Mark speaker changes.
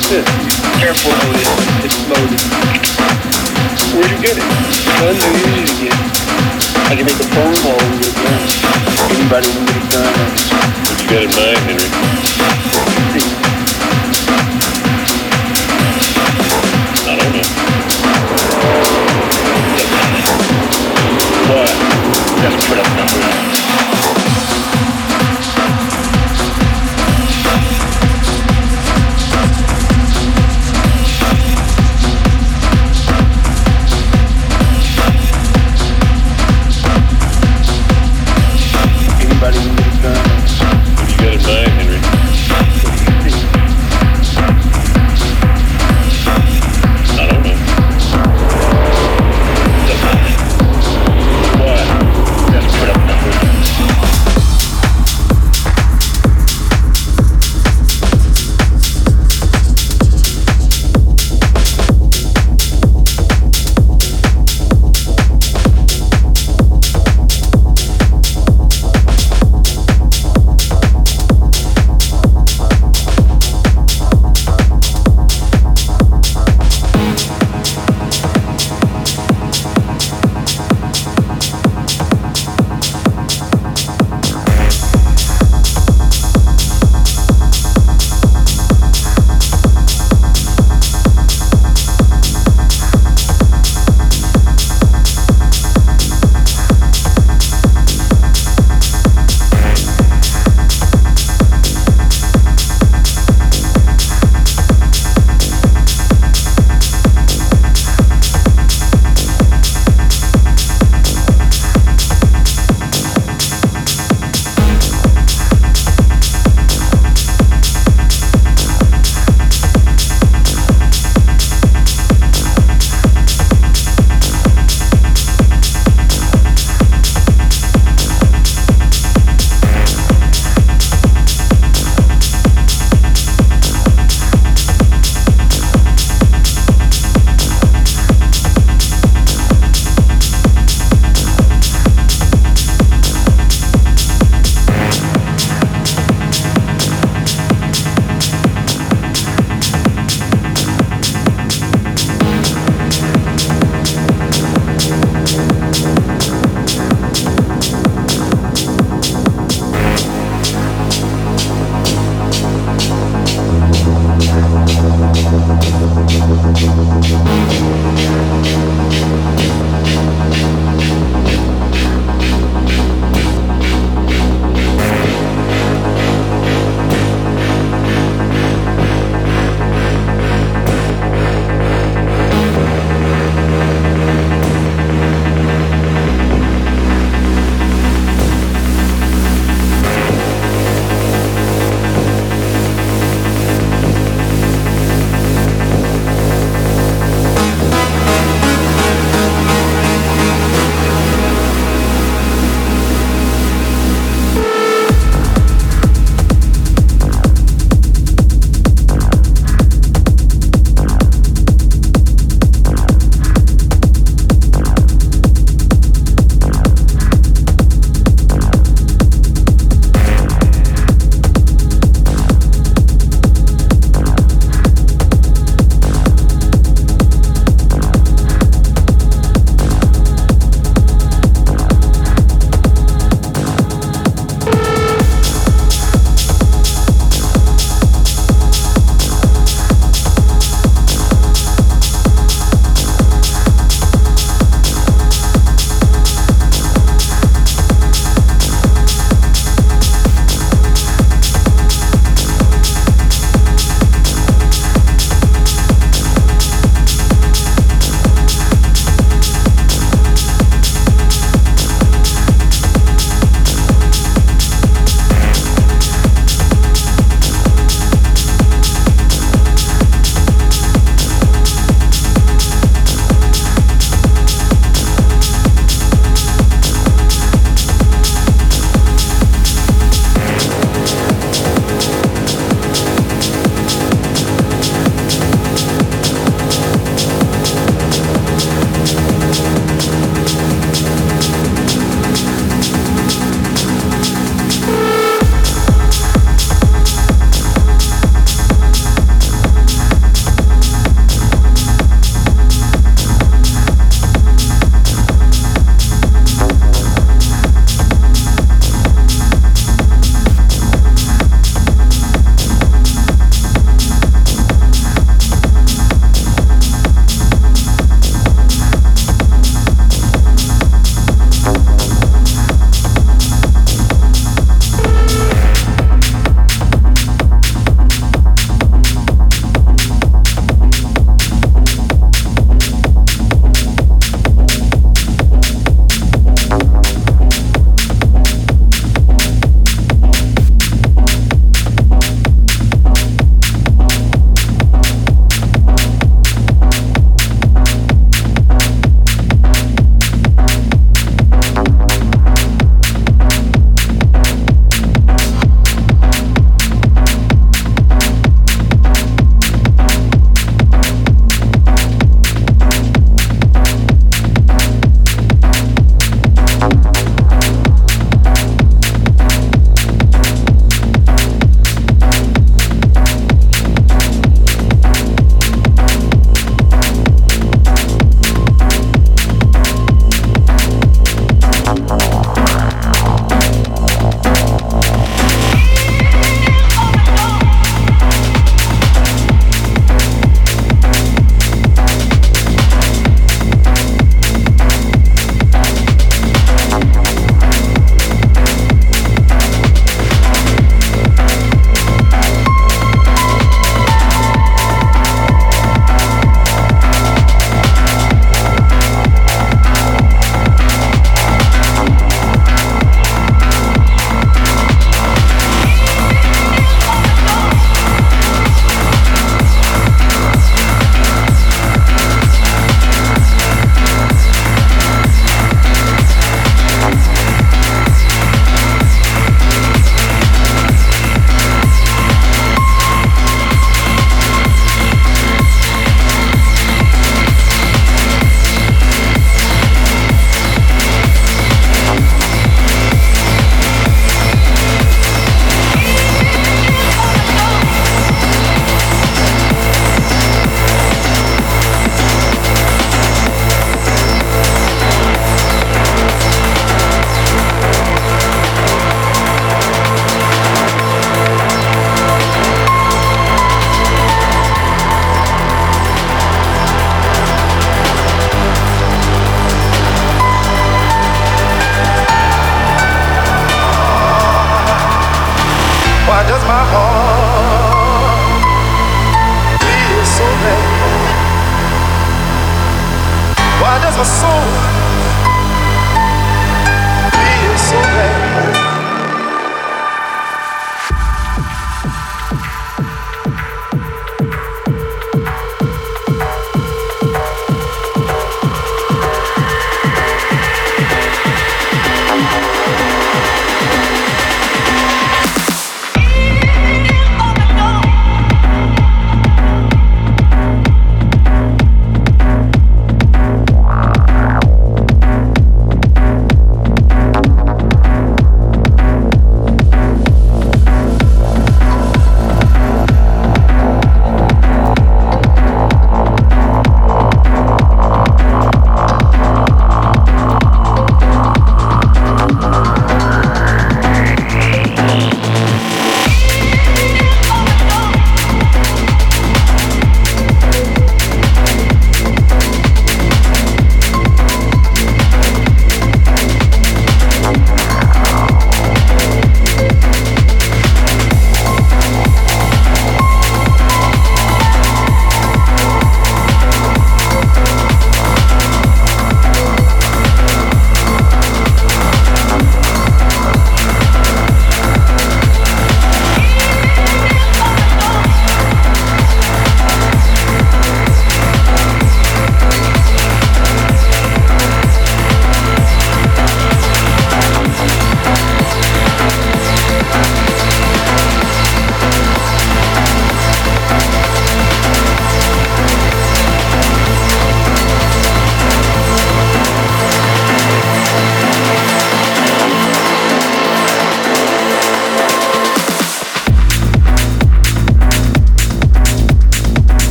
Speaker 1: Notice this. Careful notice. It's loaded. Where you get it? None do you need to get. I can make a phone call and get it done. Anybody can get it done.
Speaker 2: What you got in mind, Henry? I don't know. What? That's a put up.